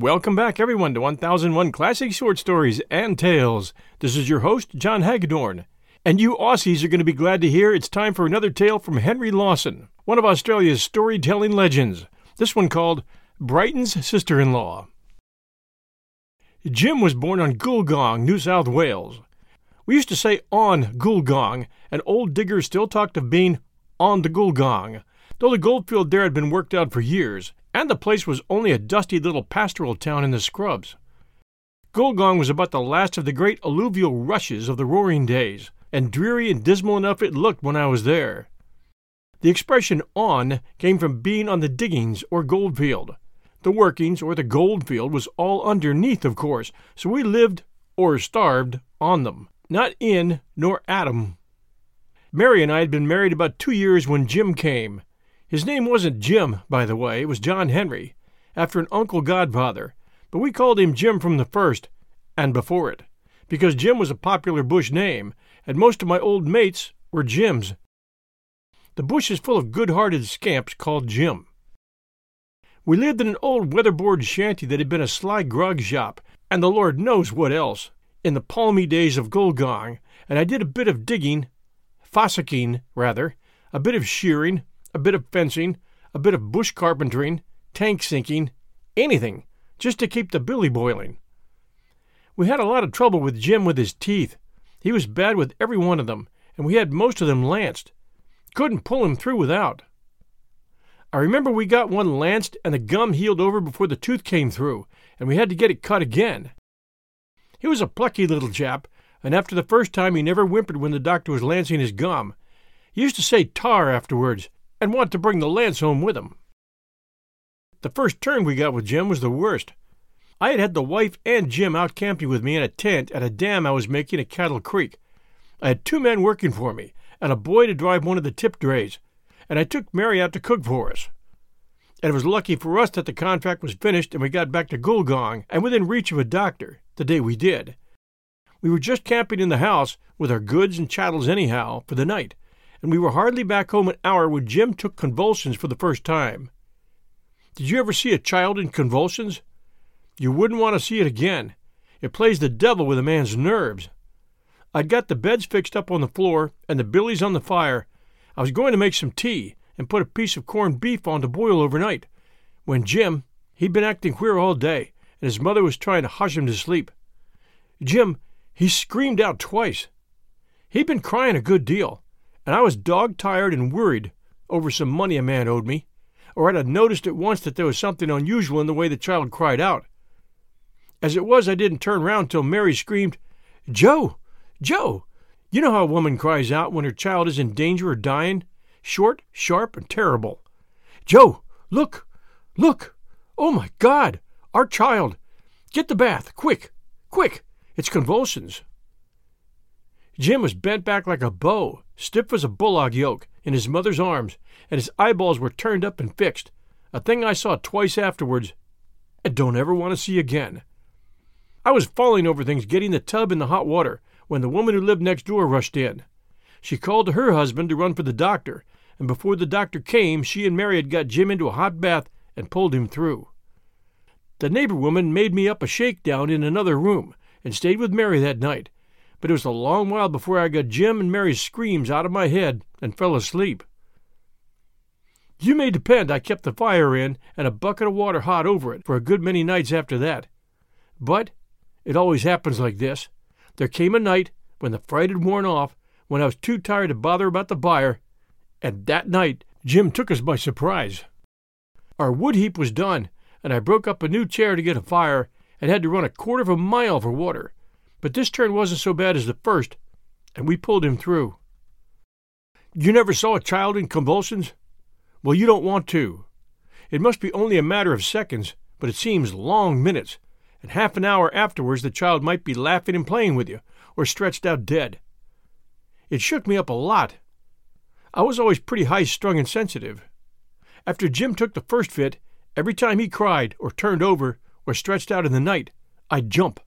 Welcome back, everyone, to 1001 Classic Short Stories and Tales. This is your host, John Hagedorn. And you Aussies are going to be glad to hear it's time for another tale from Henry Lawson, one of Australia's storytelling legends. This one called Brighten's Sister in Law. Jim was born on Gulgong, New South Wales. We used to say on Gulgong, and old diggers still talked of being on the Gulgong, though the goldfield there had been worked out for years and the place was only a dusty little pastoral town in the scrubs. Gulgong was about the last of the great alluvial rushes of the roaring days, and dreary and dismal enough it looked when I was there. The expression on came from being on the diggings or goldfield. The workings or the goldfield was all underneath, of course, so we lived or starved on them, not in nor at 'em. Mary and I had been married about two years when Jim came, his name wasn't Jim, by the way, it was John Henry, after an uncle godfather, but we called him Jim from the first, and before it, because Jim was a popular bush name, and most of my old mates were Jims. The bush is full of good hearted scamps called Jim. We lived in an old weatherboard shanty that had been a sly grog shop, and the Lord knows what else, in the palmy days of Gulgong, and I did a bit of digging, fossicking, rather, a bit of shearing, a bit of fencing, a bit of bush carpentering, tank sinking, anything, just to keep the billy boiling. We had a lot of trouble with Jim with his teeth. He was bad with every one of them, and we had most of them lanced. Couldn't pull him through without. I remember we got one lanced and the gum healed over before the tooth came through, and we had to get it cut again. He was a plucky little chap, and after the first time he never whimpered when the doctor was lancing his gum. He used to say tar afterwards, and want to bring the lance home with him. The first turn we got with Jim was the worst. I had had the wife and Jim out camping with me in a tent at a dam I was making at Cattle Creek. I had two men working for me, and a boy to drive one of the tip drays, and I took Mary out to cook for us. And it was lucky for us that the contract was finished and we got back to Gulgong and within reach of a doctor the day we did. We were just camping in the house with our goods and chattels anyhow for the night, and we were hardly back home an hour when Jim took convulsions for the first time. Did you ever see a child in convulsions? You wouldn't want to see it again. It plays the devil with a man's nerves. I'd got the beds fixed up on the floor and the billies on the fire. I was going to make some tea and put a piece of corned beef on to boil overnight, when Jim, he'd been acting queer all day, and his mother was trying to hush him to sleep. Jim, he screamed out twice. He'd been crying a good deal, and I was dog tired and worried over some money a man owed me, or I'd have noticed at once that there was something unusual in the way the child cried out. As it was, I didn't turn round till Mary screamed, Joe! Joe! You know how a woman cries out when her child is in danger or dying? Short, sharp, and terrible. Joe! Look! Look! Oh, my God! Our child! Get the bath! Quick! Quick! It's convulsions! Jim was bent back like a bow, stiff as a bullock yoke, in his mother's arms, and his eyeballs were turned up and fixed, a thing I saw twice afterwards and don't ever want to see again. I was falling over things getting the tub in the hot water when the woman who lived next door rushed in. She called to her husband to run for the doctor, and before the doctor came, she and Mary had got Jim into a hot bath and pulled him through. The neighbor woman made me up a shakedown in another room and stayed with Mary that night, but it was a long while before I got Jim and Mary's screams out of my head and fell asleep. You may depend I kept the fire in and a bucket of water hot over it for a good many nights after that. But it always happens like this. There came a night when the fright had worn off, when I was too tired to bother about the fire, and that night Jim took us by surprise. Our wood heap was done, and I broke up a new chair to get a fire and had to run a quarter of a mile for water. But this turn wasn't so bad as the first, and we pulled him through. You never saw a child in convulsions? Well, you don't want to. It must be only a matter of seconds, but it seems long minutes, and half an hour afterwards the child might be laughing and playing with you, or stretched out dead. It shook me up a lot. I was always pretty high strung and sensitive. After Jim took the first fit, every time he cried, or turned over, or stretched out in the night, I'd jump.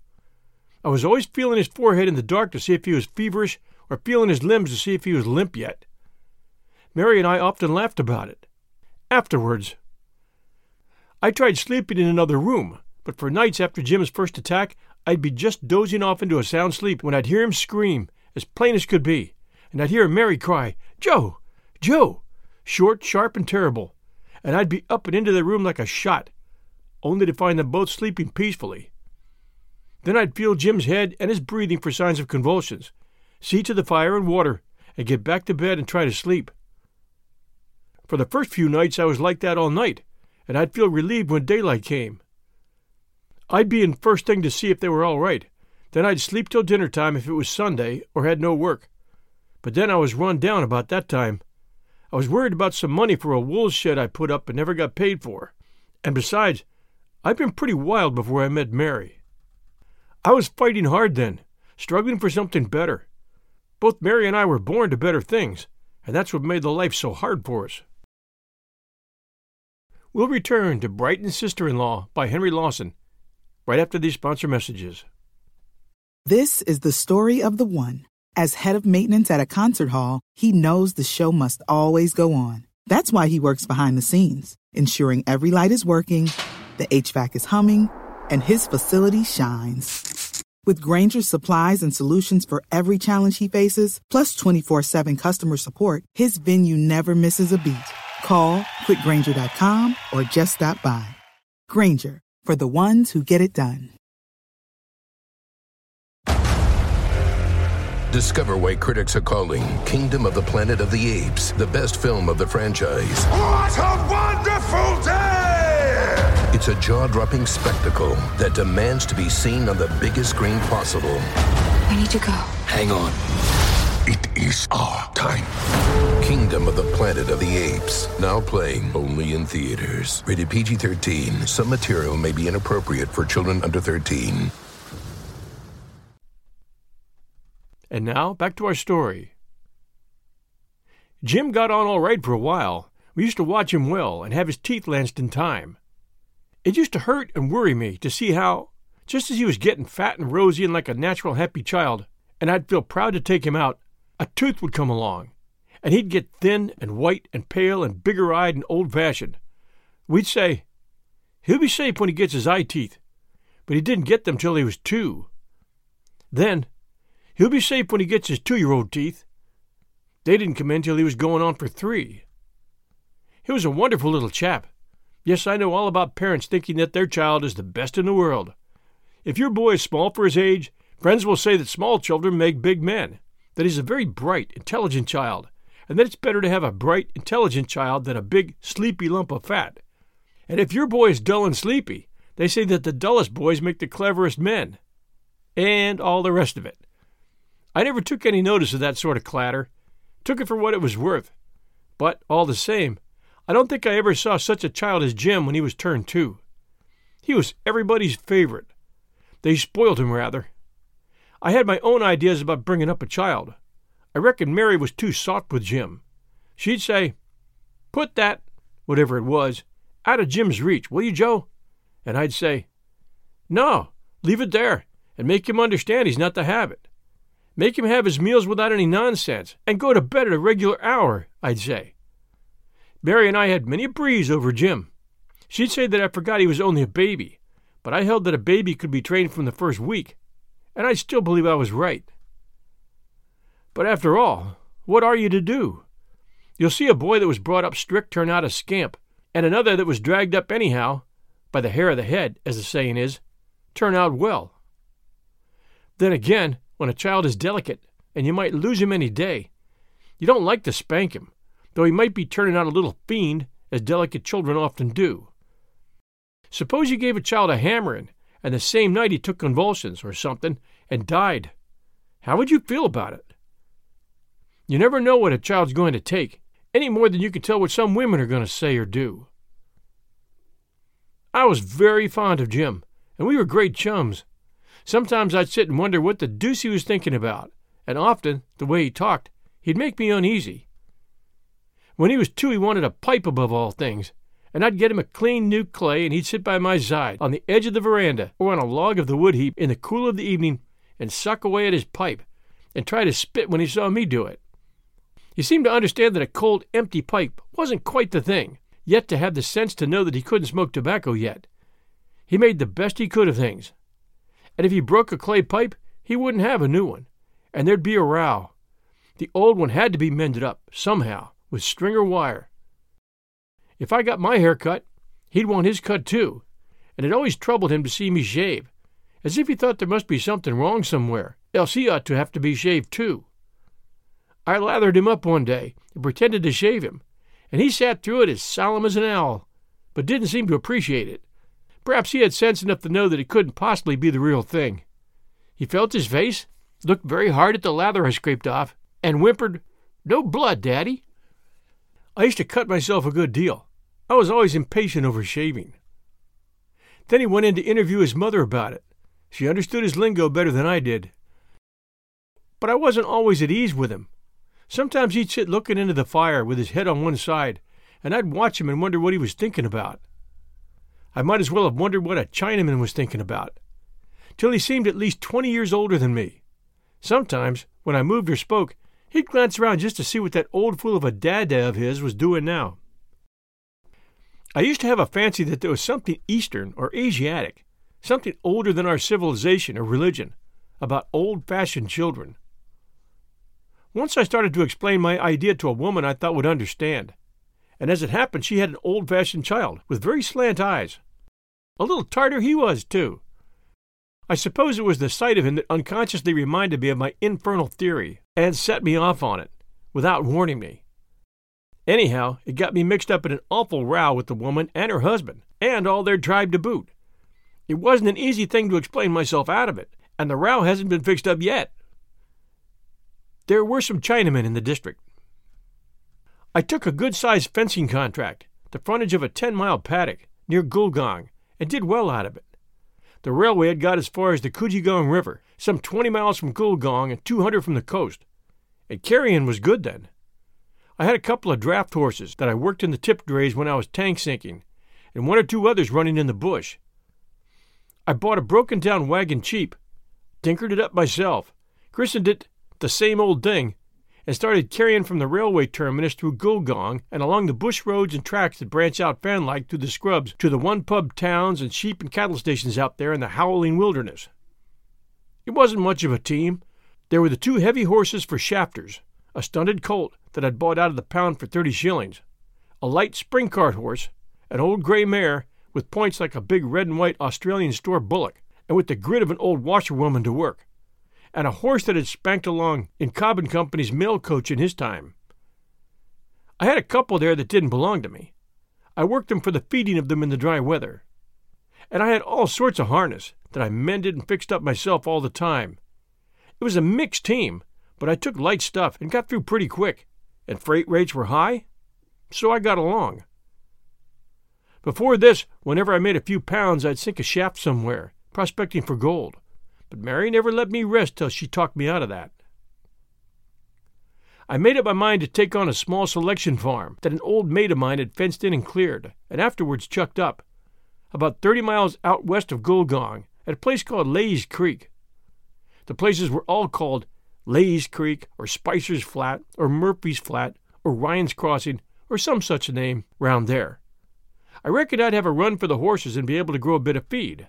I was always feeling his forehead in the dark to see if he was feverish, or feeling his limbs to see if he was limp yet. Mary and I often laughed about it. Afterwards, I tried sleeping in another room, but for nights after Jim's first attack, I'd be just dozing off into a sound sleep when I'd hear him scream, as plain as could be, and I'd hear Mary cry, Joe! Joe! short, sharp, and terrible, and I'd be up and into the room like a shot, only to find them both sleeping peacefully. Then I'd feel Jim's head and his breathing for signs of convulsions, see to the fire and water, and get back to bed and try to sleep. For the first few nights I was like that all night, and I'd feel relieved when daylight came. I'd be in first thing to see if they were all right. Then I'd sleep till dinner time if it was Sunday or had no work. But then I was run down about that time. I was worried about some money for a wool shed I put up and never got paid for. And besides, I'd been pretty wild before I met Mary. I was fighting hard then, struggling for something better. Both Mary and I were born to better things, and that's what made the life so hard for us. We'll return to Brighten's Sister in Law by Henry Lawson right after these sponsor messages. This is the story of the one. As head of maintenance at a concert hall, he knows the show must always go on. That's why he works behind the scenes, ensuring every light is working, the HVAC is humming, and his facility shines. With Grainger's supplies and solutions for every challenge he faces, plus 24 7 customer support, his venue never misses a beat. Call quickgranger.com or just stop by. Grainger for the ones who get it done. Discover why critics are calling Kingdom of the Planet of the Apes the best film of the franchise. What a wonderful day! It's a jaw dropping spectacle that demands to be seen on the biggest screen possible. We need to go. Hang on. It is our time. Kingdom of the Planet of the Apes. Now playing only in theaters. Rated PG 13. Some material may be inappropriate for children under 13. And now, back to our story. Jim got on all right for a while. We used to watch him well and have his teeth lanced in time. It used to hurt and worry me to see how, just as he was getting fat and rosy and like a natural happy child, and I'd feel proud to take him out, a tooth would come along, and he'd get thin and white and pale and bigger eyed and old fashioned. We'd say, He'll be safe when he gets his eye teeth, but he didn't get them till he was two. Then, He'll be safe when he gets his two year old teeth. They didn't come in till he was going on for three. He was a wonderful little chap. Yes, I know all about parents thinking that their child is the best in the world. If your boy is small for his age, friends will say that small children make big men, that he's a very bright, intelligent child, and that it's better to have a bright, intelligent child than a big, sleepy lump of fat. And if your boy is dull and sleepy, they say that the dullest boys make the cleverest men. And all the rest of it. I never took any notice of that sort of clatter, took it for what it was worth. But, all the same, I don't think I ever saw such a child as Jim when he was turned two. He was everybody's favorite. They spoiled him rather. I had my own ideas about bringing up a child. I reckon Mary was too soft with Jim. She'd say, Put that, whatever it was, out of Jim's reach, will you, Joe? And I'd say, No, leave it there, and make him understand he's not to have it. Make him have his meals without any nonsense, and go to bed at a regular hour, I'd say. Mary and I had many a breeze over Jim. She'd say that I forgot he was only a baby, but I held that a baby could be trained from the first week, and I still believe I was right. But after all, what are you to do? You'll see a boy that was brought up strict turn out a scamp, and another that was dragged up anyhow, by the hair of the head, as the saying is, turn out well. Then again, when a child is delicate, and you might lose him any day. You don't like to spank him, though he might be turning out a little fiend, as delicate children often do. Suppose you gave a child a hammering, and the same night he took convulsions or something and died. How would you feel about it? You never know what a child's going to take, any more than you can tell what some women are going to say or do. I was very fond of Jim, and we were great chums. Sometimes I'd sit and wonder what the deuce he was thinking about, and often, the way he talked, he'd make me uneasy. When he was two, he wanted a pipe above all things, and I'd get him a clean new clay, and he'd sit by my side on the edge of the veranda or on a log of the wood heap in the cool of the evening and suck away at his pipe and try to spit when he saw me do it. He seemed to understand that a cold, empty pipe wasn't quite the thing, yet to have the sense to know that he couldn't smoke tobacco yet. He made the best he could of things, and if he broke a clay pipe, he wouldn't have a new one, and there'd be a row. The old one had to be mended up, somehow, with string or wire. If I got my hair cut, he'd want his cut too, and it always troubled him to see me shave, as if he thought there must be something wrong somewhere, else he ought to have to be shaved too. I lathered him up one day and pretended to shave him, and he sat through it as solemn as an owl, but didn't seem to appreciate it. Perhaps he had sense enough to know that it couldn't possibly be the real thing. He felt his face, looked very hard at the lather I scraped off, and whimpered, No blood, Daddy. I used to cut myself a good deal. I was always impatient over shaving. Then he went in to interview his mother about it. She understood his lingo better than I did. But I wasn't always at ease with him. Sometimes he'd sit looking into the fire with his head on one side, and I'd watch him and wonder what he was thinking about. I might as well have wondered what a Chinaman was thinking about, till he seemed at least twenty years older than me. Sometimes, when I moved or spoke, he'd glance around just to see what that old fool of a dada of his was doing now. I used to have a fancy that there was something Eastern or Asiatic, something older than our civilization or religion, about old fashioned children. Once I started to explain my idea to a woman I thought would understand and as it happened, she had an old fashioned child with very slant eyes. A little Tartar he was, too. I suppose it was the sight of him that unconsciously reminded me of my infernal theory and set me off on it, without warning me. Anyhow, it got me mixed up in an awful row with the woman and her husband, and all their tribe to boot. It wasn't an easy thing to explain myself out of it, and the row hasn't been fixed up yet. There were some Chinamen in the district, I took a good sized fencing contract, the frontage of a 10 mile paddock near Gulgong, and did well out of it. The railway had got as far as the Cudgegong River, some 20 miles from Gulgong and 200 from the coast, and carrying was good then. I had a couple of draft horses that I worked in the tip drays when I was tank sinking, and one or two others running in the bush. I bought a broken down wagon cheap, tinkered it up myself, christened it the same old thing, and started carrying from the railway terminus through Gulgong and along the bush roads and tracks that branch out fan like through the scrubs to the one pub towns and sheep and cattle stations out there in the howling wilderness. It wasn't much of a team. There were the two heavy horses for shafters, a stunted colt that I'd bought out of the pound for thirty shillings, a light spring cart horse, an old gray mare with points like a big red and white Australian store bullock, and with the grit of an old washerwoman to work and a horse that had spanked along in Cobb and Company's mail coach in his time. I had a couple there that didn't belong to me. I worked them for the feeding of them in the dry weather. And I had all sorts of harness that I mended and fixed up myself all the time. It was a mixed team, but I took light stuff and got through pretty quick, and freight rates were high, so I got along. Before this, whenever I made a few pounds, I'd sink a shaft somewhere, prospecting for gold but Mary never let me rest till she talked me out of that. I made up my mind to take on a small selection farm that an old mate of mine had fenced in and cleared, and afterwards chucked up, about thirty miles out west of Gulgong, at a place called Lay's Creek. The places were all called Lay's Creek, or Spicer's Flat, or Murphy's Flat, or Ryan's Crossing, or some such name round there. I reckoned I'd have a run for the horses and be able to grow a bit of feed.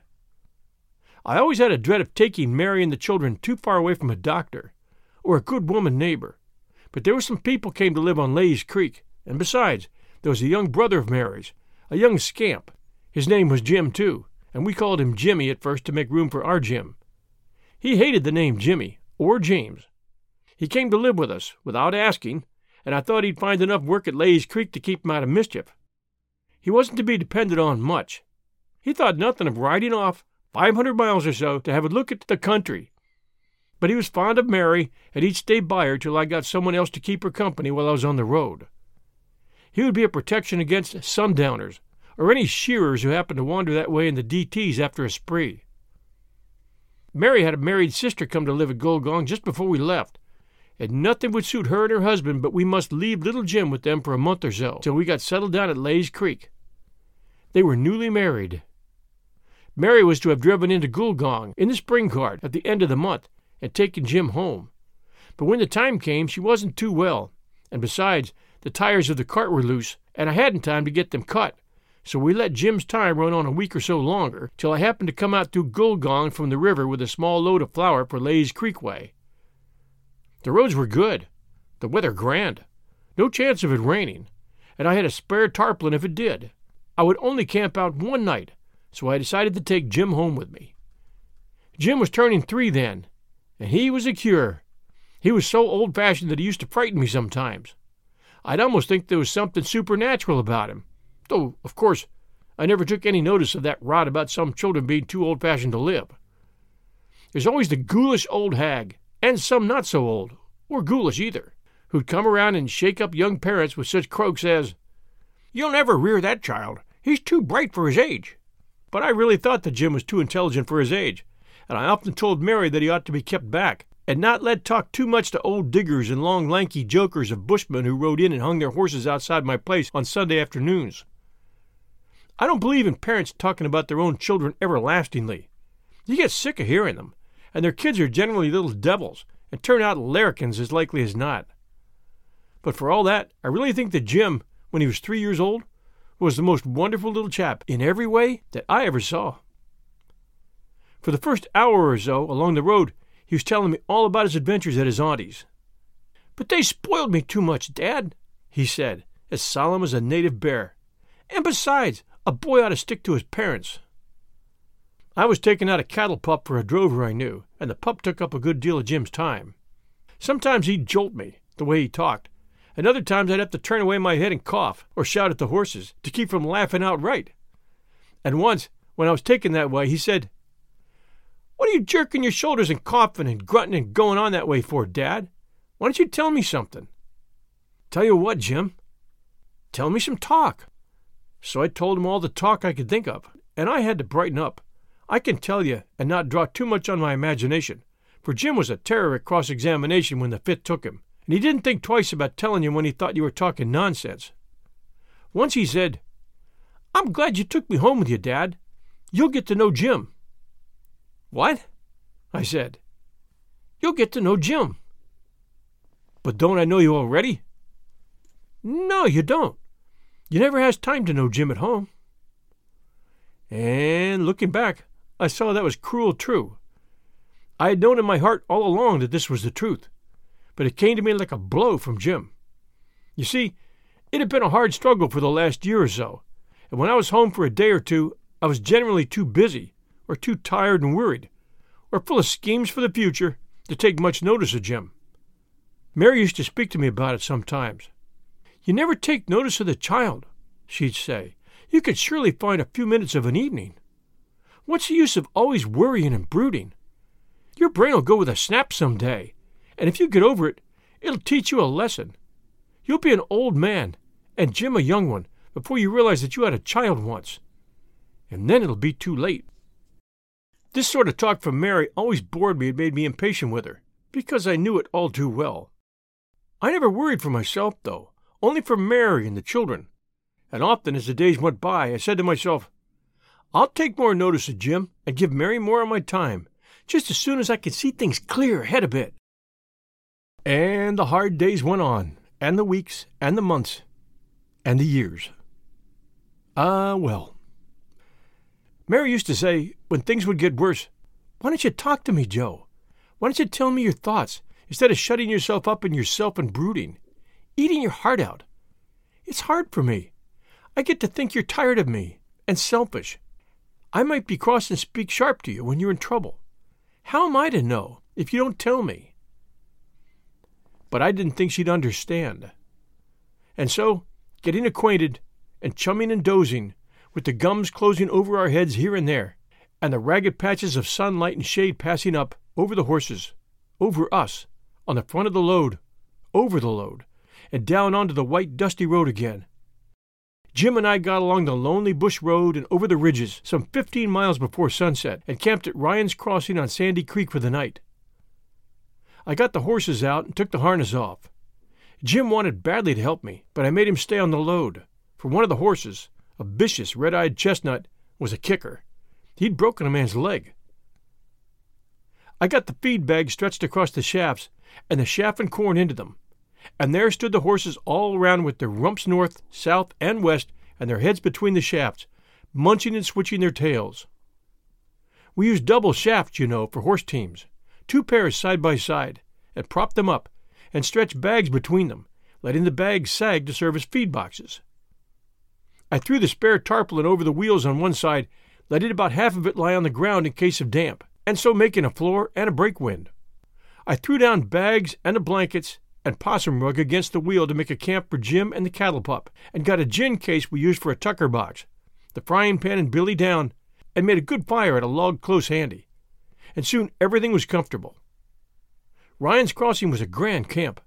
I always had a dread of taking Mary and the children too far away from a doctor, or a good woman neighbor, but there were some people came to live on Lay's Creek, and besides, there was a young brother of Mary's, a young scamp. His name was Jim, too, and we called him Jimmy at first to make room for our Jim. He hated the name Jimmy, or James. He came to live with us, without asking, and I thought he'd find enough work at Lay's Creek to keep him out of mischief. He wasn't to be depended on much. He thought nothing of riding off five hundred miles or so to have a look at the country. But he was fond of Mary, and he'd stay by her till I got someone else to keep her company while I was on the road. He would be a protection against sundowners, or any shearers who happened to wander that way in the DTs after a spree. Mary had a married sister come to live at Gulgong just before we left, and nothing would suit her and her husband but we must leave little Jim with them for a month or so, till we got settled down at Lay's Creek. They were newly married. Mary was to have driven into Gulgong in the spring cart at the end of the month and taken Jim home. But when the time came, she wasn't too well, and besides, the tires of the cart were loose, and I hadn't time to get them cut. So we let Jim's time run on a week or so longer, till I happened to come out through Gulgong from the river with a small load of flour for Lay's Creek way. The roads were good, the weather grand, no chance of it raining, and I had a spare tarpaulin if it did. I would only camp out one night, so I decided to take Jim home with me. Jim was turning three then, and he was a cure. He was so old fashioned that he used to frighten me sometimes. I'd almost think there was something supernatural about him, though, of course, I never took any notice of that rot about some children being too old fashioned to live. There's always the ghoulish old hag, and some not so old, or ghoulish either, who'd come around and shake up young parents with such croaks as, You'll never rear that child. He's too bright for his age. But I really thought that Jim was too intelligent for his age, and I often told Mary that he ought to be kept back, and not let talk too much to old diggers and long lanky jokers of bushmen who rode in and hung their horses outside my place on Sunday afternoons. I don't believe in parents talking about their own children everlastingly. You get sick of hearing them, and their kids are generally little devils, and turn out larrikins as likely as not. But for all that, I really think that Jim, when he was three years old, was the most wonderful little chap in every way that I ever saw. For the first hour or so along the road, he was telling me all about his adventures at his auntie's. But they spoiled me too much, Dad, he said, as solemn as a native bear. And besides, a boy ought to stick to his parents. I was taking out a cattle pup for a drover I knew, and the pup took up a good deal of Jim's time. Sometimes he'd jolt me, the way he talked, and other times I'd have to turn away my head and cough, or shout at the horses, to keep from laughing outright. And once, when I was taken that way, he said, What are you jerking your shoulders and coughing and grunting and going on that way for, Dad? Why don't you tell me something? Tell you what, Jim? Tell me some talk. So I told him all the talk I could think of, and I had to brighten up. I can tell you, and not draw too much on my imagination, for Jim was a terror at cross examination when the fit took him, and he didn't think twice about telling you when he thought you were talking nonsense. Once he said, I'm glad you took me home with you, Dad. You'll get to know Jim. What? I said. You'll get to know Jim. But don't I know you already? No, you don't. You never has time to know Jim at home. And looking back, I saw that was cruel true. I had known in my heart all along that this was the truth, but it came to me like a blow from Jim. You see, it had been a hard struggle for the last year or so, and when I was home for a day or two, I was generally too busy, or too tired and worried, or full of schemes for the future to take much notice of Jim. Mary used to speak to me about it sometimes. You never take notice of the child, she'd say. You could surely find a few minutes of an evening. What's the use of always worrying and brooding? Your brain will go with a snap some day, and if you get over it, it'll teach you a lesson. You'll be an old man, and Jim a young one, before you realize that you had a child once. And then it'll be too late. This sort of talk from Mary always bored me and made me impatient with her, because I knew it all too well. I never worried for myself, though, only for Mary and the children. And often as the days went by, I said to myself, I'll take more notice of Jim and give Mary more of my time, just as soon as I can see things clear ahead a bit. And the hard days went on, and the weeks, and the months, and the years. Ah, well. Mary used to say, when things would get worse, Why don't you talk to me, Joe? Why don't you tell me your thoughts instead of shutting yourself up in yourself and brooding, eating your heart out? It's hard for me. I get to think you're tired of me and selfish. I might be cross and speak sharp to you when you're in trouble. How am I to know if you don't tell me? But I didn't think she'd understand. And so, getting acquainted and chumming and dozing, with the gums closing over our heads here and there, and the ragged patches of sunlight and shade passing up over the horses, over us, on the front of the load, over the load, and down onto the white dusty road again, Jim and I got along the lonely bush road and over the ridges some fifteen miles before sunset and camped at Ryan's Crossing on Sandy Creek for the night. I got the horses out and took the harness off. Jim wanted badly to help me, but I made him stay on the load, for one of the horses, a vicious red eyed chestnut, was a kicker. He'd broken a man's leg. I got the feed bag stretched across the shafts and the chaff and corn into them, and there stood the horses all around with their rumps north, south, and west, and their heads between the shafts, munching and switching their tails. We used double shafts, you know, for horse teams, two pairs side by side, and propped them up, and stretched bags between them, letting the bags sag to serve as feed boxes. I threw the spare tarpaulin over the wheels on one side, letting about half of it lie on the ground in case of damp, and so making a floor and a break wind. I threw down bags and the blankets and possum rug against the wheel to make a camp for Jim and the cattle pup, and got a gin case we used for a tucker box, the frying pan and billy down, and made a good fire at a log close handy. And soon everything was comfortable. Ryan's Crossing was a grand camp.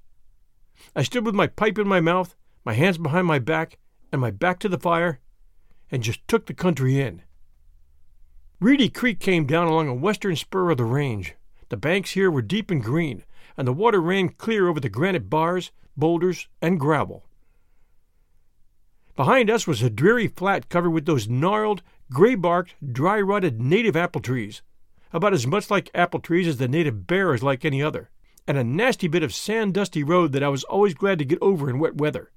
I stood with my pipe in my mouth, my hands behind my back, and my back to the fire, and just took the country in. Reedy Creek came down along a western spur of the range. The banks here were deep and green, and the water ran clear over the granite bars, boulders, and gravel. Behind us was a dreary flat covered with those gnarled, gray barked, dry rotted native apple trees, about as much like apple trees as the native bear is like any other, and a nasty bit of sand dusty road that I was always glad to get over in wet weather.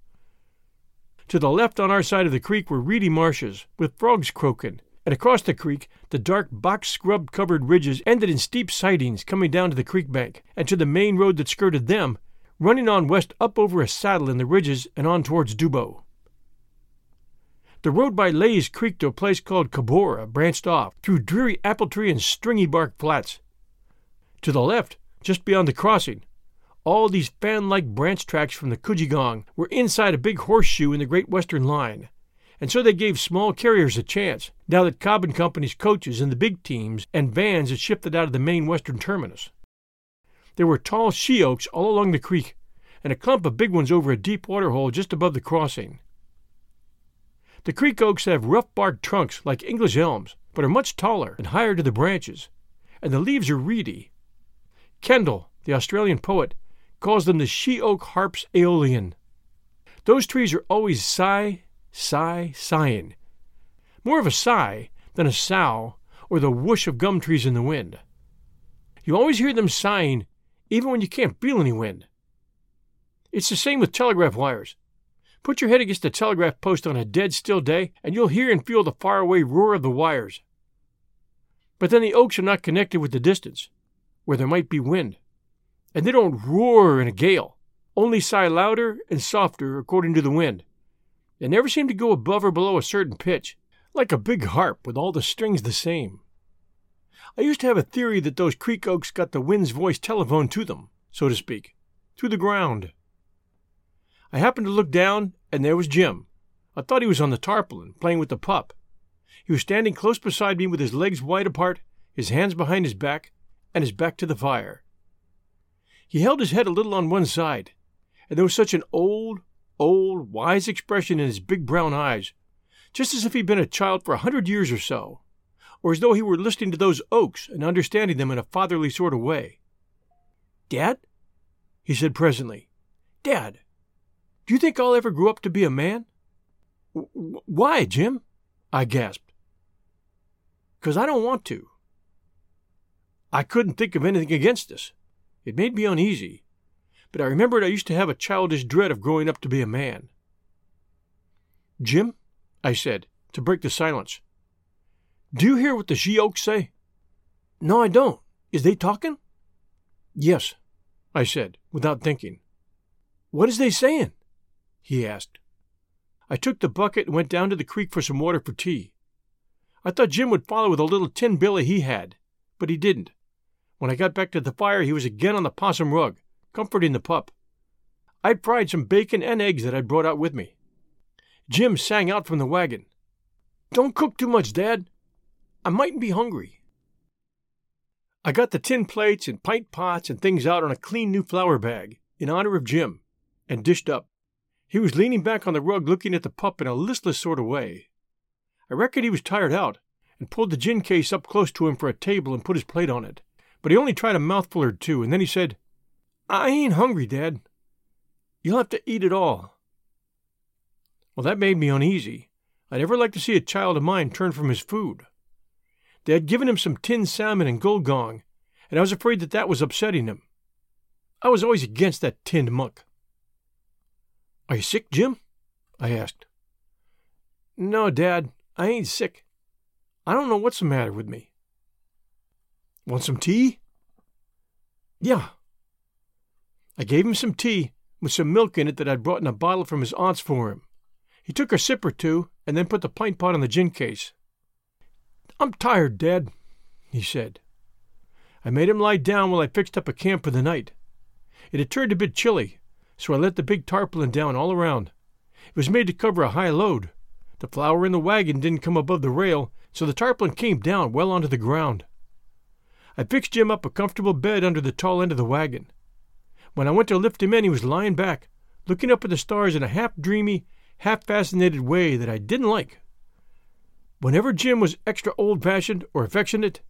To the left on our side of the creek were reedy marshes, with frogs croaking, and across the creek the dark box scrub covered ridges ended in steep sidings coming down to the creek bank and to the main road that skirted them, running on west up over a saddle in the ridges and on towards Dubbo. The road by Lay's Creek to a place called Cobborah branched off through dreary apple tree and stringy bark flats. To the left, just beyond the crossing, all these fan like branch tracks from the Cudgegong were inside a big horseshoe in the Great Western Line, and so they gave small carriers a chance, now that Cobb and Company's coaches and the big teams and vans had shifted out of the main western terminus. There were tall she oaks all along the creek, and a clump of big ones over a deep water hole just above the crossing. The creek oaks have rough barked trunks like English elms, but are much taller and higher to the branches, and the leaves are reedy. Kendall, the Australian poet, calls them the she oak harps aeolian. Those trees are always sigh sigh, sighing. More of a sigh than a sough or the whoosh of gum trees in the wind. You always hear them sighing even when you can't feel any wind. It's the same with telegraph wires. Put your head against a telegraph post on a dead still day, and you'll hear and feel the faraway roar of the wires. But then the oaks are not connected with the distance, where there might be wind, and they don't roar in a gale, only sigh louder and softer according to the wind. They never seem to go above or below a certain pitch, like a big harp with all the strings the same. I used to have a theory that those creek oaks got the wind's voice telephoned to them, so to speak, through the ground. I happened to look down, and there was Jim. I thought he was on the tarpaulin, playing with the pup. He was standing close beside me with his legs wide apart, his hands behind his back, and his back to the fire. He held his head a little on one side, and there was such an old, old, wise expression in his big brown eyes, just as if he'd been a child for a hundred years or so, or as though he were listening to those oaks and understanding them in a fatherly sort of way. Dad? he said presently. Dad, do you think I'll ever grow up to be a man? Why, Jim? I gasped. Because I don't want to. I couldn't think of anything against us. It made me uneasy. but I remembered I used to have a childish dread of growing up to be a man. Jim, I said, to break the silence, do you hear what the she oaks say? No, I don't. Is they talking? Yes, I said, without thinking. What is they saying? He asked. I took the bucket and went down to the creek for some water for tea. I thought Jim would follow with a little tin billy he had, but he didn't. When I got back to the fire, he was again on the possum rug, comforting the pup. I'd fried some bacon and eggs that I'd brought out with me. Jim sang out from the wagon. Don't cook too much, Dad. I mightn't be hungry. I got the tin plates and pint pots and things out on a clean new flour bag in honor of Jim and dished up. He was leaning back on the rug looking at the pup in a listless sort of way. I reckon he was tired out and pulled the gin case up close to him for a table and put his plate on it. But he only tried a mouthful or two, and then he said, I ain't hungry, Dad. You'll have to eat it all. Well, that made me uneasy. I never like to see a child of mine turn from his food. They had given him some tinned salmon and Gulgong, and I was afraid that that was upsetting him. I was always against that tinned muck. Are you sick, Jim? I asked. No, Dad, I ain't sick. I don't know what's the matter with me. Want some tea? Yeah. I gave him some tea with some milk in it that I'd brought in a bottle from his aunt's for him. He took a sip or two and then put the pint pot on the gin case. I'm tired, Dad, he said. I made him lie down while I fixed up a camp for the night. It had turned a bit chilly, so I let the big tarpaulin down all around. It was made to cover a high load. The flour in the wagon didn't come above the rail, so the tarpaulin came down well onto the ground. I fixed Jim up a comfortable bed under the tall end of the wagon. When I went to lift him in, he was lying back, looking up at the stars in a half dreamy, half fascinated way that I didn't like. Whenever Jim was extra old fashioned or affectionate,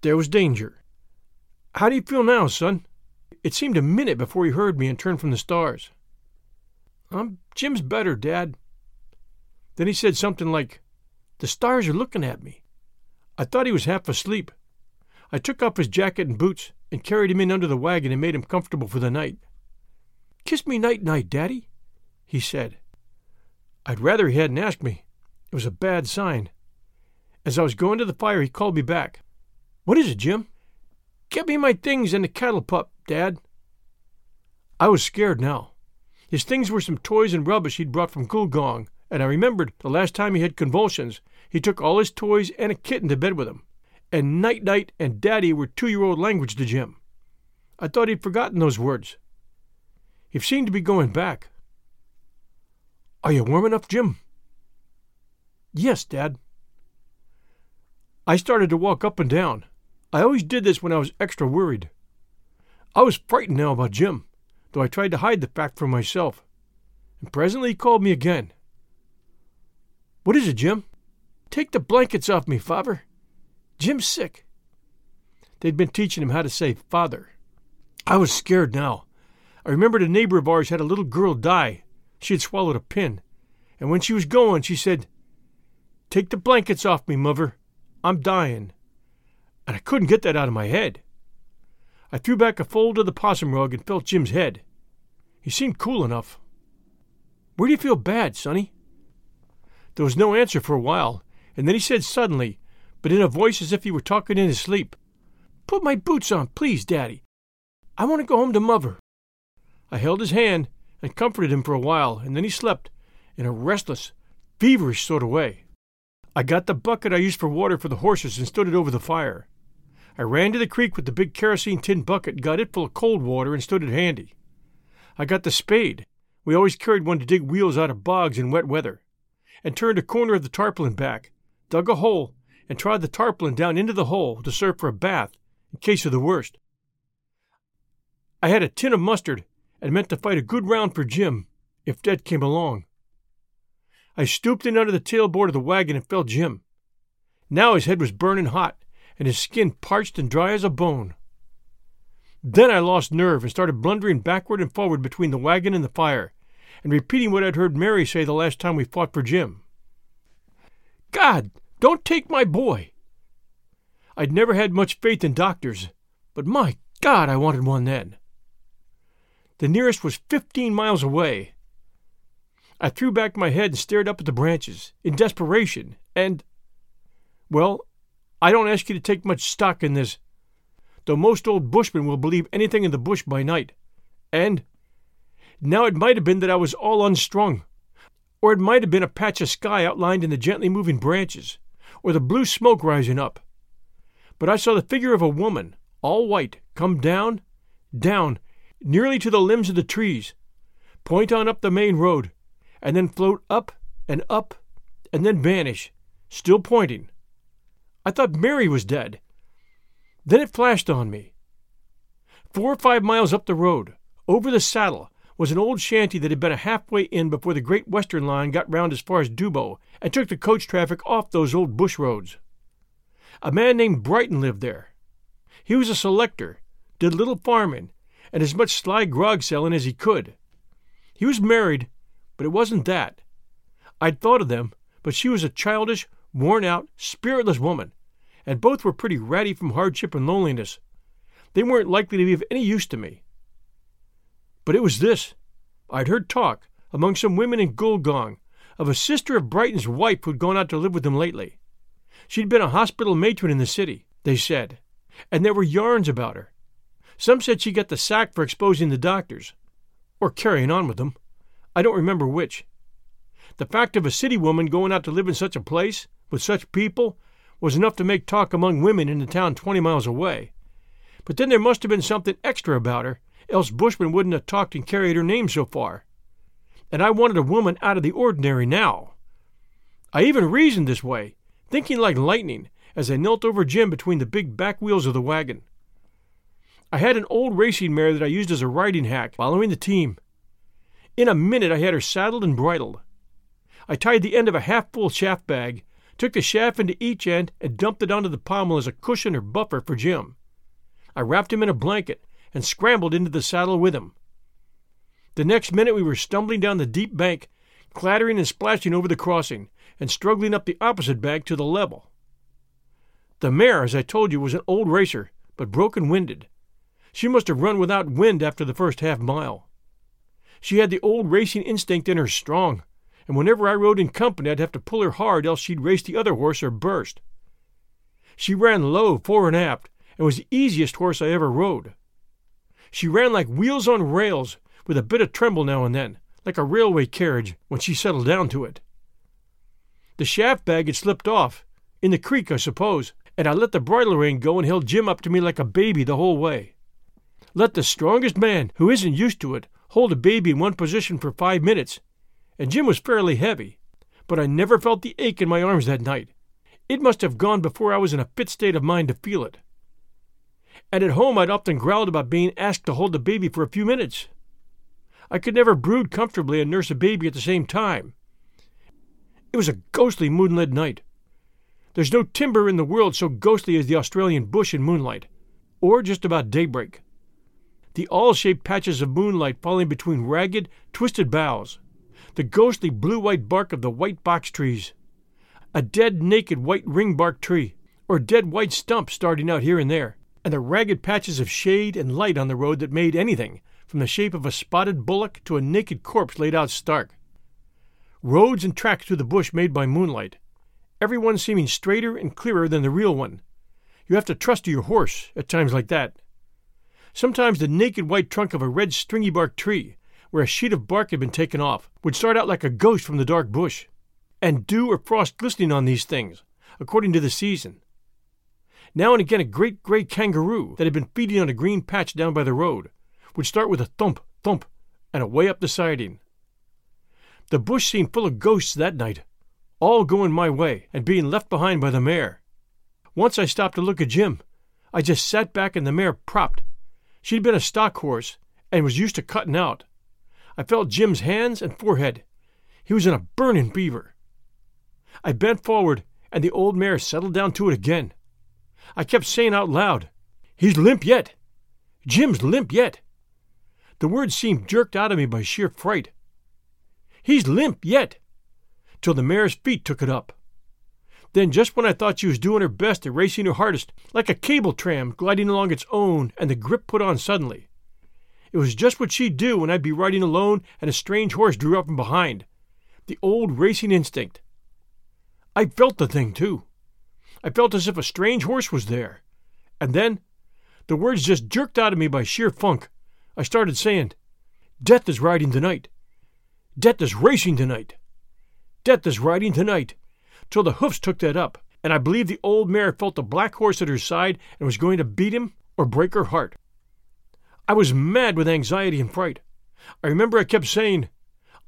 there was danger. How do you feel now, son? It seemed a minute before he heard me and turned from the stars. Um, Jim's better, Dad. Then he said something like, The stars are looking at me. I thought he was half asleep. I took off his jacket and boots and carried him in under the wagon and made him comfortable for the night. Kiss me night night, Daddy, he said. I'd rather he hadn't asked me. It was a bad sign. As I was going to the fire, he called me back. What is it, Jim? Get me my things and the cattle pup, Dad. I was scared now. His things were some toys and rubbish he'd brought from Gulgong, and I remembered the last time he had convulsions, he took all his toys and a kitten to bed with him. And night night and daddy were two year old language to Jim. I thought he'd forgotten those words. He seemed to be going back. Are you warm enough, Jim? Yes, Dad. I started to walk up and down. I always did this when I was extra worried. I was frightened now about Jim, though I tried to hide the fact from myself. And presently he called me again. What is it, Jim? Take the blankets off me, father. Jim's sick. They'd been teaching him how to say father. I was scared now. I remembered a neighbor of ours had a little girl die. She had swallowed a pin. And when she was going, she said, Take the blankets off me, mother. I'm dying. And I couldn't get that out of my head. I threw back a fold of the possum rug and felt Jim's head. He seemed cool enough. Where do you feel bad, Sonny? There was no answer for a while, and then he said suddenly, but in a voice as if he were talking in his sleep, Put my boots on, please, Daddy. I want to go home to Mother. I held his hand and comforted him for a while, and then he slept in a restless, feverish sort of way. I got the bucket I used for water for the horses and stood it over the fire. I ran to the creek with the big kerosene tin bucket, got it full of cold water, and stood it handy. I got the spade. We always carried one to dig wheels out of bogs in wet weather. And turned a corner of the tarpaulin back, dug a hole, and trod the tarpaulin down into the hole to serve for a bath in case of the worst. I had a tin of mustard and meant to fight a good round for Jim if death came along. I stooped in under the tailboard of the wagon and felt Jim. Now his head was burning hot, and his skin parched and dry as a bone. Then I lost nerve and started blundering backward and forward between the wagon and the fire, and repeating what I'd heard Mary say the last time we fought for Jim. God, don't take my boy! I'd never had much faith in doctors, but my God, I wanted one then. The nearest was fifteen miles away. I threw back my head and stared up at the branches, in desperation, and. Well, I don't ask you to take much stock in this, though most old bushmen will believe anything in the bush by night. And. Now it might have been that I was all unstrung, or it might have been a patch of sky outlined in the gently moving branches, or the blue smoke rising up. But I saw the figure of a woman, all white, come down, down, nearly to the limbs of the trees, point on up the main road, and then float up and up, and then vanish, still pointing. I thought Mary was dead. Then it flashed on me. Four or five miles up the road, over the saddle, was an old shanty that had been a halfway in before the Great Western line got round as far as Dubbo and took the coach traffic off those old bush roads. A man named Brighten lived there. He was a selector, did little farming, and as much sly grog selling as he could. He was married, but it wasn't that. I'd thought of them, but she was a childish, worn out, spiritless woman, and both were pretty ratty from hardship and loneliness. They weren't likely to be of any use to me. But it was this. I'd heard talk, among some women in Gulgong, of a sister of Brighten's wife who'd gone out to live with him lately. She'd been a hospital matron in the city, they said, and there were yarns about her. Some said she got the sack for exposing the doctors, or carrying on with them. I don't remember which. The fact of a city woman going out to live in such a place, with such people, was enough to make talk among women in the town twenty miles away. But then there must have been something extra about her, else Bushman wouldn't have talked and carried her name so far. And I wanted a woman out of the ordinary now. I even reasoned this way, thinking like lightning, as I knelt over Jim between the big back wheels of the wagon. I had an old racing mare that I used as a riding hack, following the team. In a minute I had her saddled and bridled. I tied the end of a half full shaft bag, took the shaft into each end, and dumped it onto the pommel as a cushion or buffer for Jim. I wrapped him in a blanket and scrambled into the saddle with him. The next minute we were stumbling down the deep bank, clattering and splashing over the crossing, and struggling up the opposite bank to the level. The mare, as I told you, was an old racer, but broken winded. She must have run without wind after the first half mile. She had the old racing instinct in her strong, and whenever I rode in company I'd have to pull her hard, else she'd race the other horse or burst. She ran low fore and aft, and was the easiest horse I ever rode. She ran like wheels on rails, with a bit of tremble now and then, like a railway carriage when she settled down to it. The shaft bag had slipped off, in the creek, I suppose, and I let the bridle rein go and held Jim up to me like a baby the whole way. Let the strongest man, who isn't used to it, hold a baby in one position for five minutes, and Jim was fairly heavy, but I never felt the ache in my arms that night. It must have gone before I was in a fit state of mind to feel it. And at home I'd often growled about being asked to hold the baby for a few minutes. I could never brood comfortably and nurse a baby at the same time. It was a ghostly moonlit night. There's no timber in the world so ghostly as the Australian bush in moonlight, or just about daybreak. The awl shaped patches of moonlight falling between ragged, twisted boughs, the ghostly blue white bark of the white box trees, a dead, naked white ringbark tree, or dead white stump starting out here and there, and the ragged patches of shade and light on the road that made anything, from the shape of a spotted bullock to a naked corpse laid out stark. Roads and tracks through the bush made by moonlight, every one seeming straighter and clearer than the real one. You have to trust to your horse at times like that. Sometimes the naked white trunk of a red stringy bark tree, where a sheet of bark had been taken off, would start out like a ghost from the dark bush, and dew or frost glistening on these things, according to the season. Now and again a great gray kangaroo that had been feeding on a green patch down by the road would start with a thump, thump, and away up the siding. The bush seemed full of ghosts that night, all going my way and being left behind by the mare. Once I stopped to look at Jim. I just sat back and the mare propped. She'd been a stock horse and was used to cutting out. I felt Jim's hands and forehead. He was in a burning fever. I bent forward and the old mare settled down to it again. I kept saying out loud, He's limp yet. Jim's limp yet. The words seemed jerked out of me by sheer fright. He's limp yet. Till the mare's feet took it up. Then, just when I thought she was doing her best and racing her hardest, like a cable tram gliding along its own, and the grip put on suddenly, It was just what she'd do when I'd be riding alone and a strange horse drew up from behind. The old racing instinct. I felt the thing, too. I felt as if a strange horse was there. And then, the words just jerked out of me by sheer funk. I started saying, Death is riding tonight. Death is racing tonight. Death is riding tonight. Till the hoofs took that up, and I believe the old mare felt the black horse at her side and was going to beat him or break her heart. I was mad with anxiety and fright. I remember I kept saying,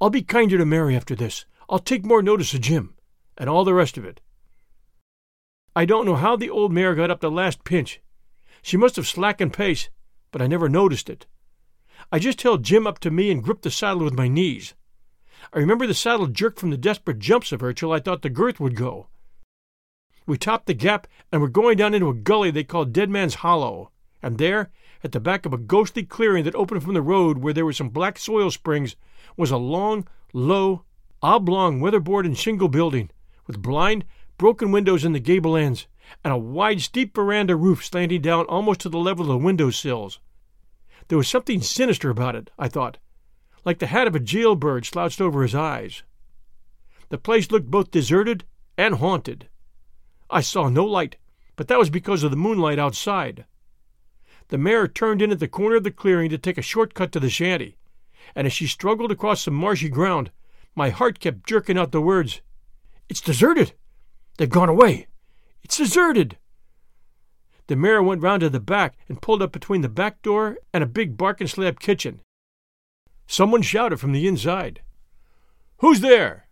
I'll be kinder to Mary after this. I'll take more notice of Jim, and all the rest of it. I don't know how the old mare got up the last pinch. She must have slackened pace, but I never noticed it. I just held Jim up to me and gripped the saddle with my knees. I remember the saddle jerked from the desperate jumps of her till I thought the girth would go. We topped the gap and were going down into a gully they called Dead Man's Hollow, and there, at the back of a ghostly clearing that opened from the road where there were some black soil springs, was a long, low, oblong weatherboard and shingle building, with blind, broken windows in the gable ends, and a wide, steep veranda roof slanting down almost to the level of the window sills. There was something sinister about it, I thought, like the hat of a jailbird slouched over his eyes. The place looked both deserted and haunted. I saw no light, but that was because of the moonlight outside. The mare turned in at the corner of the clearing to take a short cut to the shanty, and as she struggled across some marshy ground, my heart kept jerking out the words, It's deserted! They've gone away! It's deserted! The mare went round to the back and pulled up between the back door and a big bark and slab kitchen. Someone shouted from the inside, Who's there?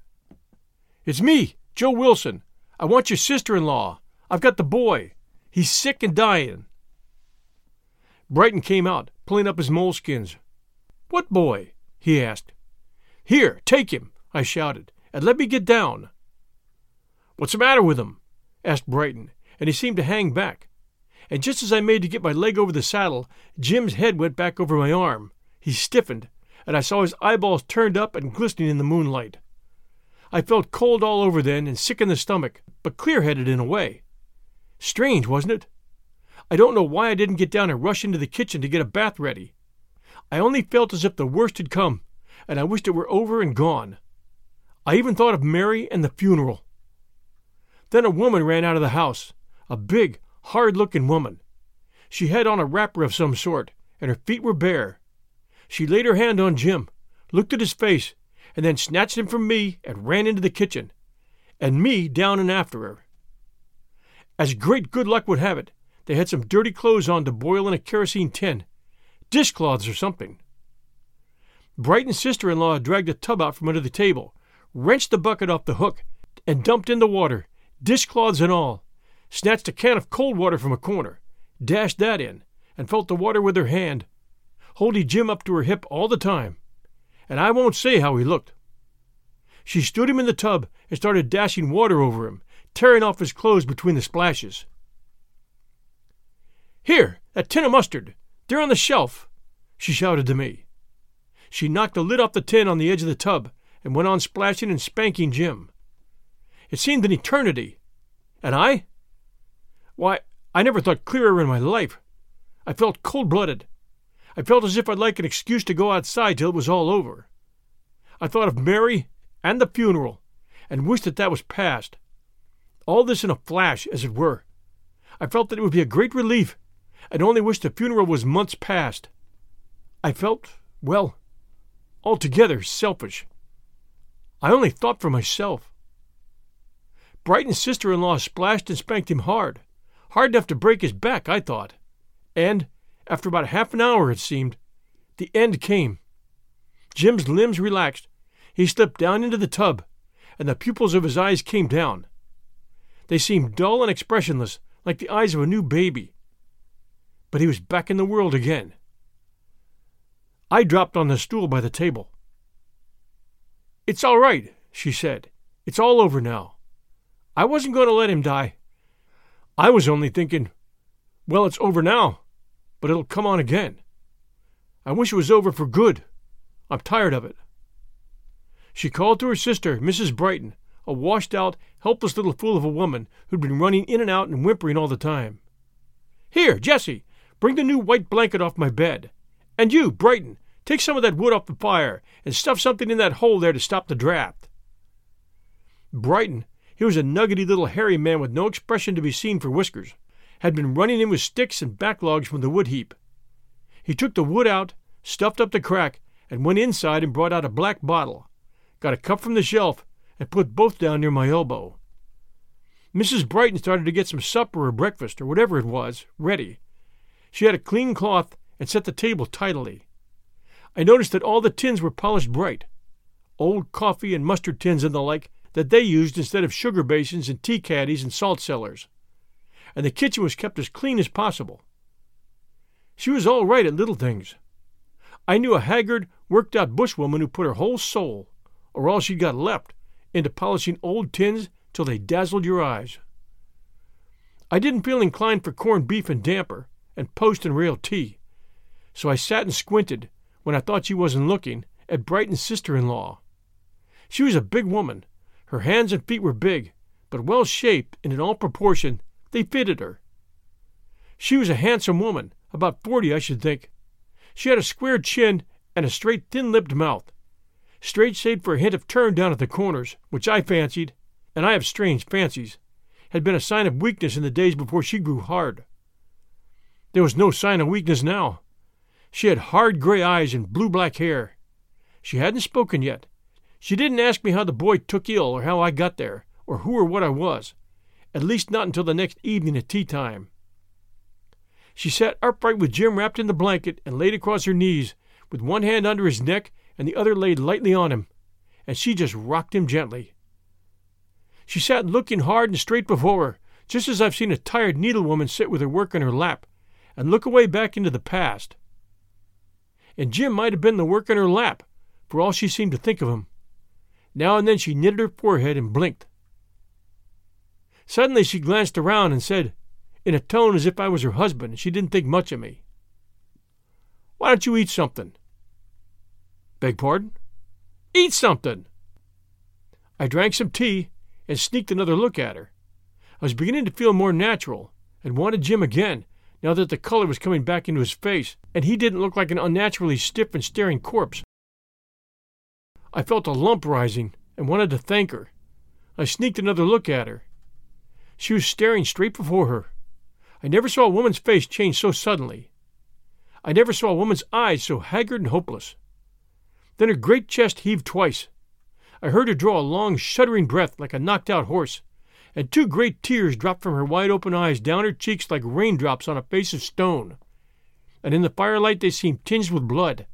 It's me, Joe Wilson. I want your sister in law. I've got the boy. He's sick and dying. Brighten came out, pulling up his moleskins. What boy? he asked. Here, take him, I shouted, and let me get down. What's the matter with him? asked Brighten, and he seemed to hang back. And just as I made to get my leg over the saddle, Jim's head went back over my arm. He stiffened, and I saw his eyeballs turned up and glistening in the moonlight. I felt cold all over then and sick in the stomach, but clear headed in a way. Strange, wasn't it? I don't know why I didn't get down and rush into the kitchen to get a bath ready. I only felt as if the worst had come, and I wished it were over and gone. I even thought of Mary and the funeral. Then a woman ran out of the house, a big, hard looking woman. She had on a wrapper of some sort, and her feet were bare. She laid her hand on Jim, looked at his face, and then snatched him from me and ran into the kitchen, and me down and after her. As great good luck would have it, they had some dirty clothes on to boil in a kerosene tin, dishcloths or something. Brighten's sister in law dragged a tub out from under the table, wrenched the bucket off the hook, and dumped in the water, dishcloths and all, snatched a can of cold water from a corner, dashed that in, and felt the water with her hand, holding Jim up to her hip all the time. And I won't say how he looked. She stood him in the tub and started dashing water over him, tearing off his clothes between the splashes. Here, that tin of mustard. They're on the shelf, she shouted to me. She knocked the lid off the tin on the edge of the tub and went on splashing and spanking Jim. It seemed an eternity. And I? Why, I never thought clearer in my life. I felt cold blooded. I felt as if I'd like an excuse to go outside till it was all over. I thought of Mary and the funeral, and wished that that was past. All this in a flash, as it were. I felt that it would be a great relief and only wished the funeral was months past. I felt, well, altogether selfish. I only thought for myself. Brighten's sister in law splashed and spanked him hard, hard enough to break his back, I thought. And, after about half an hour, it seemed, the end came. Jim's limbs relaxed. He slipped down into the tub, and the pupils of his eyes came down. They seemed dull and expressionless, like the eyes of a new baby but he was back in the world again. I dropped on the stool by the table. It's all right, she said. It's all over now. I wasn't going to let him die. I was only thinking, well, it's over now, but it'll come on again. I wish it was over for good. I'm tired of it. She called to her sister, Mrs. Brighten, a washed out, helpless little fool of a woman who'd been running in and out and whimpering all the time. Here, Jessie, Bring the new white blanket off my bed. And you, Brighten, take some of that wood off the fire and stuff something in that hole there to stop the draft. Brighten, he was a nuggety little hairy man with no expression to be seen for whiskers, had been running in with sticks and backlogs from the wood heap. He took the wood out, stuffed up the crack, and went inside and brought out a black bottle, got a cup from the shelf, and put both down near my elbow. Mrs. Brighten started to get some supper or breakfast, or whatever it was, ready. She had a clean cloth and set the table tidily. I noticed that all the tins were polished bright old coffee and mustard tins and the like that they used instead of sugar basins and tea caddies and salt cellars. And the kitchen was kept as clean as possible. She was all right at little things. I knew a haggard, worked out bushwoman who put her whole soul, or all she'd got left, into polishing old tins till they dazzled your eyes. I didn't feel inclined for corned beef and damper, and post and rail tea, so I sat and squinted, when I thought she wasn't looking, at Brighten's sister in law. She was a big woman. Her hands and feet were big, but well shaped, and in all proportion they fitted her. She was a handsome woman, about forty, I should think. She had a square chin and a straight, thin lipped mouth, straight save for a hint of turn down at the corners, which I fancied, and I have strange fancies, had been a sign of weakness in the days before she grew hard. There was no sign of weakness now. She had hard gray eyes and blue black hair. She hadn't spoken yet. She didn't ask me how the boy took ill or how I got there, or who or what I was, at least not until the next evening at tea time. She sat upright with Jim wrapped in the blanket and laid across her knees, with one hand under his neck and the other laid lightly on him, and she just rocked him gently. She sat looking hard and straight before her, just as I've seen a tired needlewoman sit with her work in her lap and look away back into the past. And Jim might have been the work in her lap, for all she seemed to think of him. Now and then she knitted her forehead and blinked. Suddenly she glanced around and said, in a tone as if I was her husband and she didn't think much of me, Why don't you eat something? Beg pardon? Eat something! I drank some tea and sneaked another look at her. I was beginning to feel more natural and wanted Jim again, now that the color was coming back into his face, and he didn't look like an unnaturally stiff and staring corpse. I felt a lump rising and wanted to thank her. I sneaked another look at her. She was staring straight before her. I never saw a woman's face change so suddenly. I never saw a woman's eyes so haggard and hopeless. Then her great chest heaved twice. I heard her draw a long, shuddering breath like a knocked out horse and two great tears dropped from her wide open eyes down her cheeks like raindrops on a face of stone, and in the firelight they seemed tinged with blood.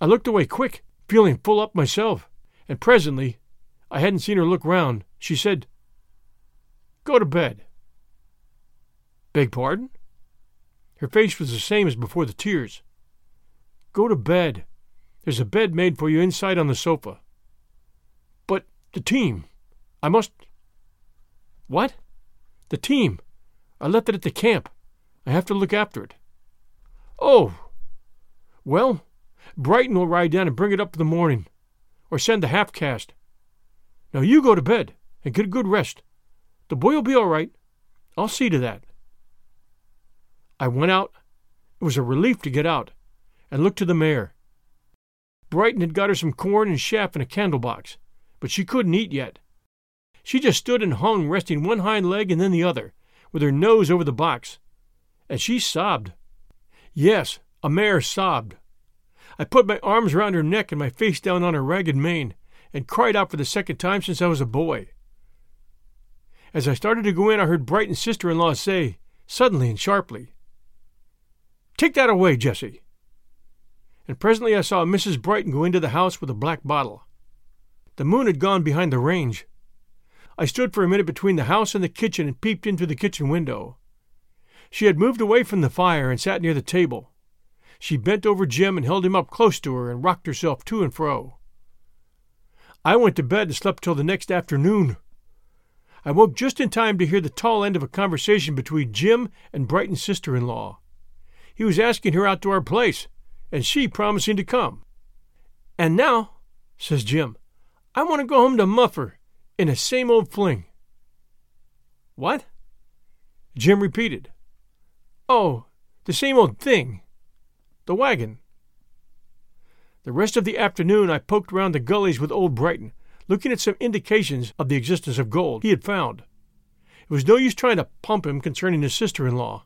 I looked away quick, feeling full up myself, and presently, I hadn't seen her look round, she said, Go to bed. Beg pardon? Her face was the same as before the tears. Go to bed. There's a bed made for you inside on the sofa. But the team. I must. What? The team. I left it at the camp. I have to look after it. Oh! Well, Brighten will ride down and bring it up in the morning, or send the half caste. Now you go to bed and get a good rest. The boy will be all right. I'll see to that. I went out. It was a relief to get out, and looked to the mare. Brighten had got her some corn and chaff in a candle box, but she couldn't eat yet. She just stood and hung, resting one hind leg and then the other, with her nose over the box. And she sobbed. Yes, a mare sobbed. I put my arms around her neck and my face down on her ragged mane, and cried out for the second time since I was a boy. As I started to go in, I heard Brighten's sister in law say, suddenly and sharply, Take that away, Jessie. And presently I saw Mrs. Brighten go into the house with a black bottle. The moon had gone behind the range, I stood for a minute between the house and the kitchen and peeped into the kitchen window. She had moved away from the fire and sat near the table. She bent over Jim and held him up close to her and rocked herself to and fro. I went to bed and slept till the next afternoon. I woke just in time to hear the tall end of a conversation between Jim and Brighten's sister in law. He was asking her out to our place, and she promising to come. And now, says Jim, I want to go home to Muffer in a same old fling. What? Jim repeated. Oh, the same old thing. the wagon. The rest of the afternoon I poked around the gullies with old Brighten, looking at some indications of the existence of gold he had found. It was no use trying to pump him concerning his sister in law.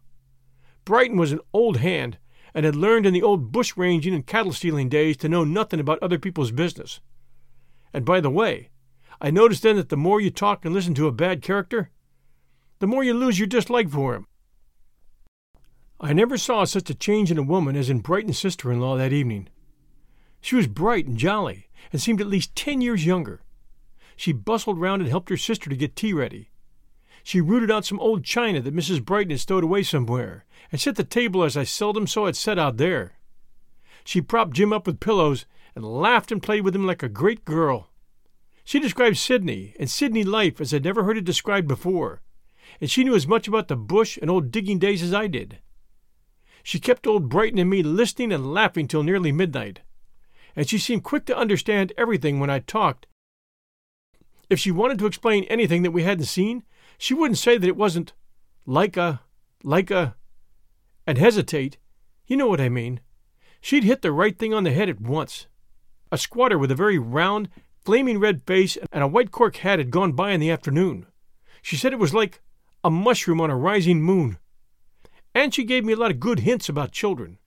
Brighten was an old hand and had learned in the old bush ranging and cattle stealing days to know nothing about other people's business. And by the way, I noticed then that the more you talk and listen to a bad character, the more you lose your dislike for him. I never saw such a change in a woman as in Brighten's sister in law that evening. She was bright and jolly, and seemed at least ten years younger. She bustled round and helped her sister to get tea ready. She rooted out some old china that Mrs. Brighten had stowed away somewhere, and set the table as I seldom saw it set out there. She propped Jim up with pillows and laughed and played with him like a great girl. She described Sydney and Sydney life as I'd never heard it described before, and she knew as much about the bush and old digging days as I did. She kept old Brighten and me listening and laughing till nearly midnight, and she seemed quick to understand everything when I talked. If she wanted to explain anything that we hadn't seen, she wouldn't say that it wasn't like a, like a, and hesitate. You know what I mean. She'd hit the right thing on the head at once. A squatter with a very round, flaming red face and a white cork hat had gone by in the afternoon. She said it was like a mushroom on a rising moon. And she gave me a lot of good hints about children.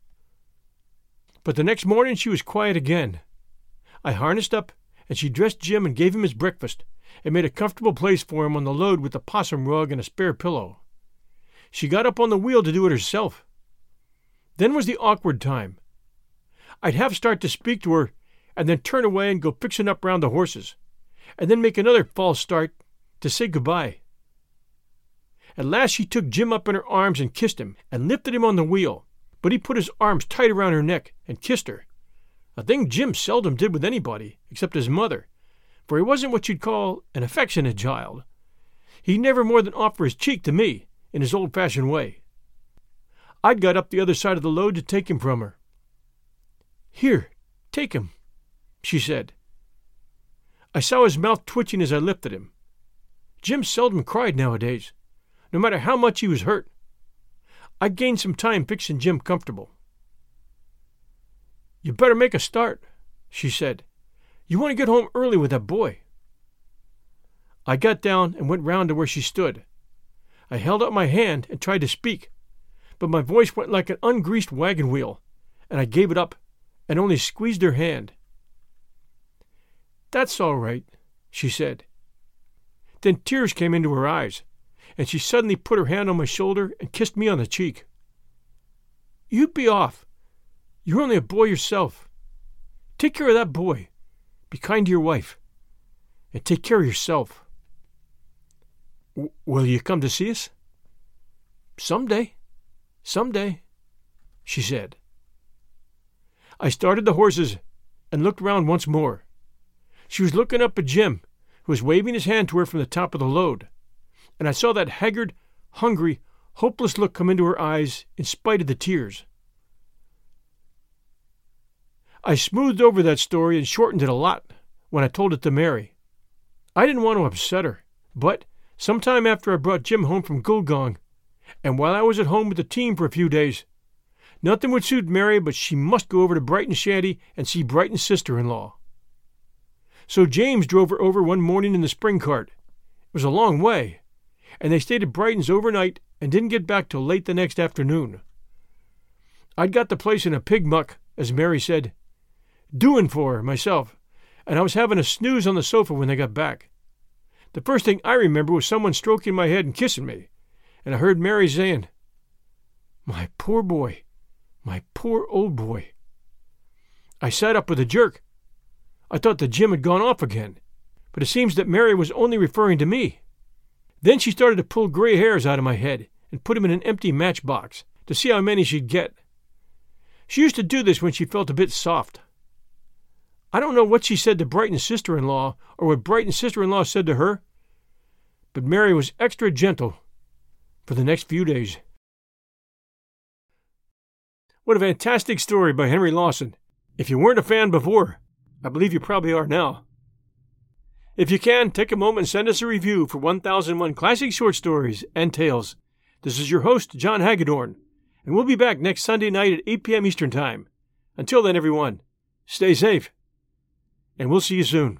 But the next morning she was quiet again. I harnessed up, and she dressed Jim and gave him his breakfast, and made a comfortable place for him on the load with the possum rug and a spare pillow. She got up on the wheel to do it herself. Then was the awkward time. I'd half start to speak to her, and then turn away and go fixing up round the horses, and then make another false start to say good-bye. At last she took Jim up in her arms and kissed him, and lifted him on the wheel, but he put his arms tight around her neck and kissed her, a thing Jim seldom did with anybody except his mother, for he wasn't what you'd call an affectionate child. He never more than offered his cheek to me in his old fashioned way. I'd got up the other side of the load to take him from her. Here, take him, she said. I saw his mouth twitching as I lifted him. Jim seldom cried nowadays, no matter how much he was hurt. I gained some time fixing Jim comfortable. You better make a start, she said. You want to get home early with that boy. I got down and went round to where she stood. I held out my hand and tried to speak, but my voice went like an ungreased wagon wheel, and I gave it up and only squeezed her hand. That's all right, she said. Then tears came into her eyes, and she suddenly put her hand on my shoulder and kissed me on the cheek. You be off. You're only a boy yourself. Take care of that boy. Be kind to your wife. And take care of yourself. W- will you come to see us? Some day. Some day, she said. I started the horses and looked round once more. She was looking up at Jim, who was waving his hand to her from the top of the load, and I saw that haggard, hungry, hopeless look come into her eyes in spite of the tears. I smoothed over that story and shortened it a lot when I told it to Mary. I didn't want to upset her, but some time after I brought Jim home from Gulgong, and while I was at home with the team for a few days, nothing would suit Mary but she must go over to Brighten Shanty and see Brighten's sister in law. So James drove her over one morning in the spring cart. It was a long way, and they stayed at Brighten's overnight and didn't get back till late the next afternoon. I'd got the place in a pig muck, as Mary said, doing for myself, and I was having a snooze on the sofa when they got back. The first thing I remember was someone stroking my head and kissing me, and I heard Mary saying, My poor boy, my poor old boy. I sat up with a jerk. I thought that Jim had gone off again, but it seems that Mary was only referring to me. Then she started to pull gray hairs out of my head and put them in an empty matchbox to see how many she'd get. She used to do this when she felt a bit soft. I don't know what she said to Brighten's sister in law or what Brighten's sister in law said to her, but Mary was extra gentle for the next few days. What a fantastic story by Henry Lawson. If you weren't a fan before, I believe you probably are now. If you can, take a moment and send us a review for 1001 Classic Short Stories and Tales. This is your host, John Hagedorn, And we'll be back next Sunday night at 8 p.m. Eastern Time. Until then, everyone, stay safe, and we'll see you soon.